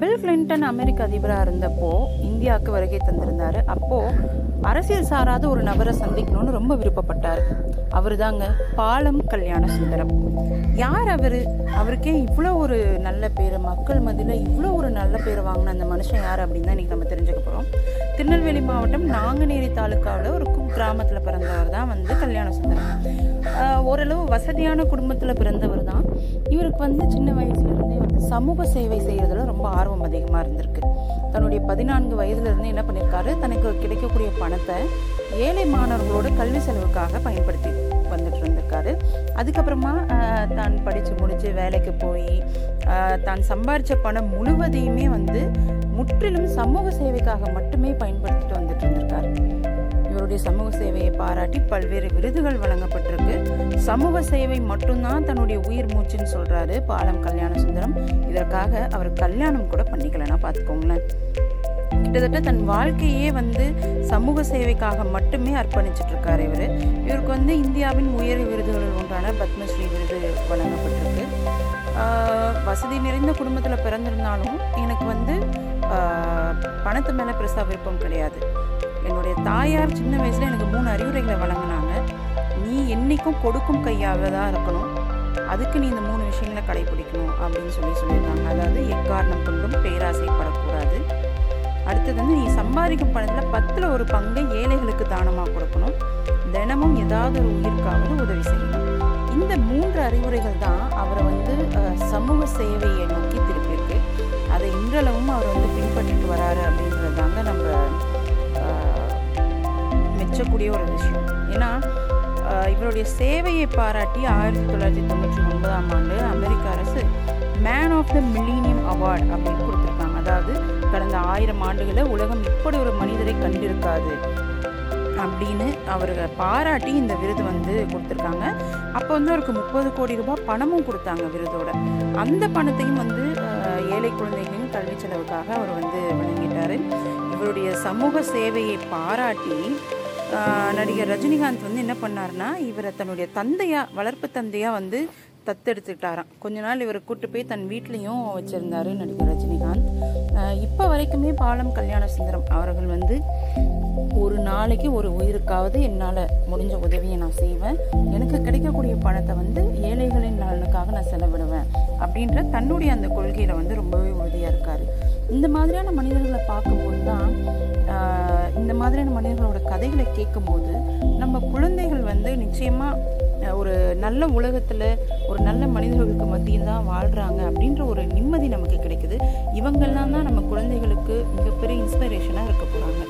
Bill Clinton அமெரிக்க அதிபராக இருந்தப்போ இந்தியாவுக்கு வருகை தந்திருந்தார். அப்போது அரசியல் சாராத ஒரு நபரை சந்திக்கணும்னு ரொம்ப விருப்பப்பட்டார். அவர் தாங்க பாலம் கல்யாண சுந்தரம். யார் அவர்? அவருக்கே இவ்வளோ ஒரு நல்ல பேர் மக்கள் மதியில் இவ்வளோ ஒரு நல்ல பேர் வாங்கின அந்த மனுஷன் யார் அப்படின்னு தான் இன்றைக்கி நம்ம தெரிஞ்சுக்க போகிறோம் திருநெல்வேலி மாவட்டம் நாங்குநேரி தாலுக்காவில் ஒரு கிராமத்தில் பிறந்தவர் தான் வந்து கல்யாண சுந்தரம். ஓரளவு வசதியான குடும்பத்தில் பிறந்தவர் தான். இவருக்கு வந்து சின்ன வயசுலேருந்தே சமூக சேவை செய்கிறதுல ரொம்ப ஆர்வம் அதிகமாக இருந்திருக்கு. தன்னுடைய பதினான்கு வயதுலேருந்து என்ன பண்ணியிருக்காரு தனக்கு கிடைக்கக்கூடிய பணத்தை ஏழை மாணவர்களோட கல்வி செலவுக்காக பயன்படுத்தி வந்துட்டு இருந்திருக்காரு. அதுக்கப்புறமா தான் படித்து முடித்து வேலைக்கு போய் தான் சம்பாரித்த பணம் முழுவதையுமே வந்து முற்றிலும் சமூக சேவைக்காக மட்டுமே பயன்படுத்திட்டு வந்துட்டு இருந்திருக்காரு. இவருடைய சமூக சேவையை பாராட்டி பல்வேறு விருதுகள் வழங்கப்பட்டிருக்கு. சமூக சேவை மட்டும்தான் தன்னுடைய உயிர் மூச்சுன்னு சொல்றாரு பாலம் கல்யாண சுந்தரம். இதற்காக அவர் கல்யாணம் கூட பண்ணிக்கலன்னா பார்த்துக்கோங்களேன். கிட்டத்தட்ட தன் வாழ்க்கையே வந்து சமூக சேவைக்காக மட்டுமே அர்ப்பணிச்சிட்டு இருக்காரு இவர். இவருக்கு வந்து இந்தியாவின் உயர் விருதுகளில் ஒன்றான பத்மஸ்ரீ விருது வழங்கப்பட்டிருக்கு. வசதி நிறைந்த குடும்பத்தில் பிறந்திருந்தாலும் எனக்கு வந்து பணத்து மேலே பெருசாக விருப்பம் கிடையாது. என்னுடைய தாயார் சின்ன வயசில் எனக்கு மூணு அறிவுரைகளை வழங்கினாங்க. நீ என்னைக்கும் கொடுக்கும் கையாக தான் இருக்கணும். அதுக்கு நீ இந்த மூணு விஷயங்களை கடைபிடிக்கணும் அப்படின்னு சொல்லி சொல்லியிருக்காங்க. அதாவது எக்காரணம் கொண்டும் பேராசைப்படக்கூடாது. அடுத்தது வந்து நீ சம்பாதிக்கும் பணத்தில் பத்தில் ஒரு பங்கை ஏழைகளுக்கு தானமாக கொடுக்கணும். தினமும் ஏதாவது ஒரு உயிருக்காவது உதவி செய்யணும். இந்த மூன்று அறிவுரைகள் தான் அவரை வந்து சமூக சேவையை நோக்கி திருப்பியிருக்கு. அதை இன்றளவும் அவர் வந்து பின்பற்றிட்டு வராரு அப்படின்றது தாங்க நம்ம மெச்சக்கூடிய ஒரு விஷயம். ஏன்னா இவருடைய சேவையை பாராட்டி ஆயிரத்தி தொள்ளாயிரத்தி தொண்ணூற்றி ஒன்பதாம் ஆண்டு அமெரிக்க அரசு man of the millennium award அப்படின்னு கொடுத்துருக்காங்க. அதாவது கடந்த ஆயிரம் ஆண்டுகளில் உலகம் இப்படி ஒரு மனிதரை கண்டிருக்காது அப்படின்னு அவரை பாராட்டி இந்த விருது வந்து கொடுத்துருக்காங்க. அப்போ வந்து அவருக்கு முப்பது கோடி ரூபாய் பணமும் கொடுத்தாங்க விருதோட. அந்த பணத்தையும் வந்து ஏழை குழந்தைகளின் கல்வி செலவுக்காக அவர் வந்து வழங்கிட்டார். இவருடைய சமூக சேவையை பாராட்டி நடிகர் ரஜினிகாந்த் வந்து என்ன பண்ணார்னா இவரை தன்னுடைய தந்தையா வளர்ப்பு தந்தையா வந்து தத்தெடுத்துக்கிட்டாராம். கொஞ்ச நாள் இவரை கூட்டு போய் தன் வீட்லேயும் வச்சுருந்தார் நடிகர் ரஜினிகாந்த். இப்போ வரைக்குமே பாலம் கல்யாண சுந்தரம் அவர்கள் வந்து ஒரு நாளைக்கு ஒரு உயிருக்காவது என்னால் முடிஞ்ச உதவியை நான் செய்வேன். எனக்கு கிடைக்கக்கூடிய பணத்தை வந்து ஏழைகளின் நலனுக்காக நான் செலவிடுவேன் அப்படின்ற தன்னுடைய அந்த கொள்கையில் வந்து ரொம்பவே உறுதியாக இருக்கார். இந்த மாதிரியான மனிதர்களை பார்க்கும்போது தான் இந்த மாதிரியான மனிதர்களோட கதைகளை கேட்கும்போது நம்ம குழந்தைகள் வந்து நிச்சயமாக ஒரு நல்ல உலகத்தில் ஒரு நல்ல மனிதர்களுக்கு மத்தியில் தான் வாழ்கிறாங்க அப்படின்ற ஒரு நிம்மதி நமக்கு கிடைக்குது. இவங்கெல்லாம் தான் நம்ம குழந்தைகளுக்கு மிகப்பெரிய இன்ஸ்பிரேஷனாக இருக்க போகிறாங்க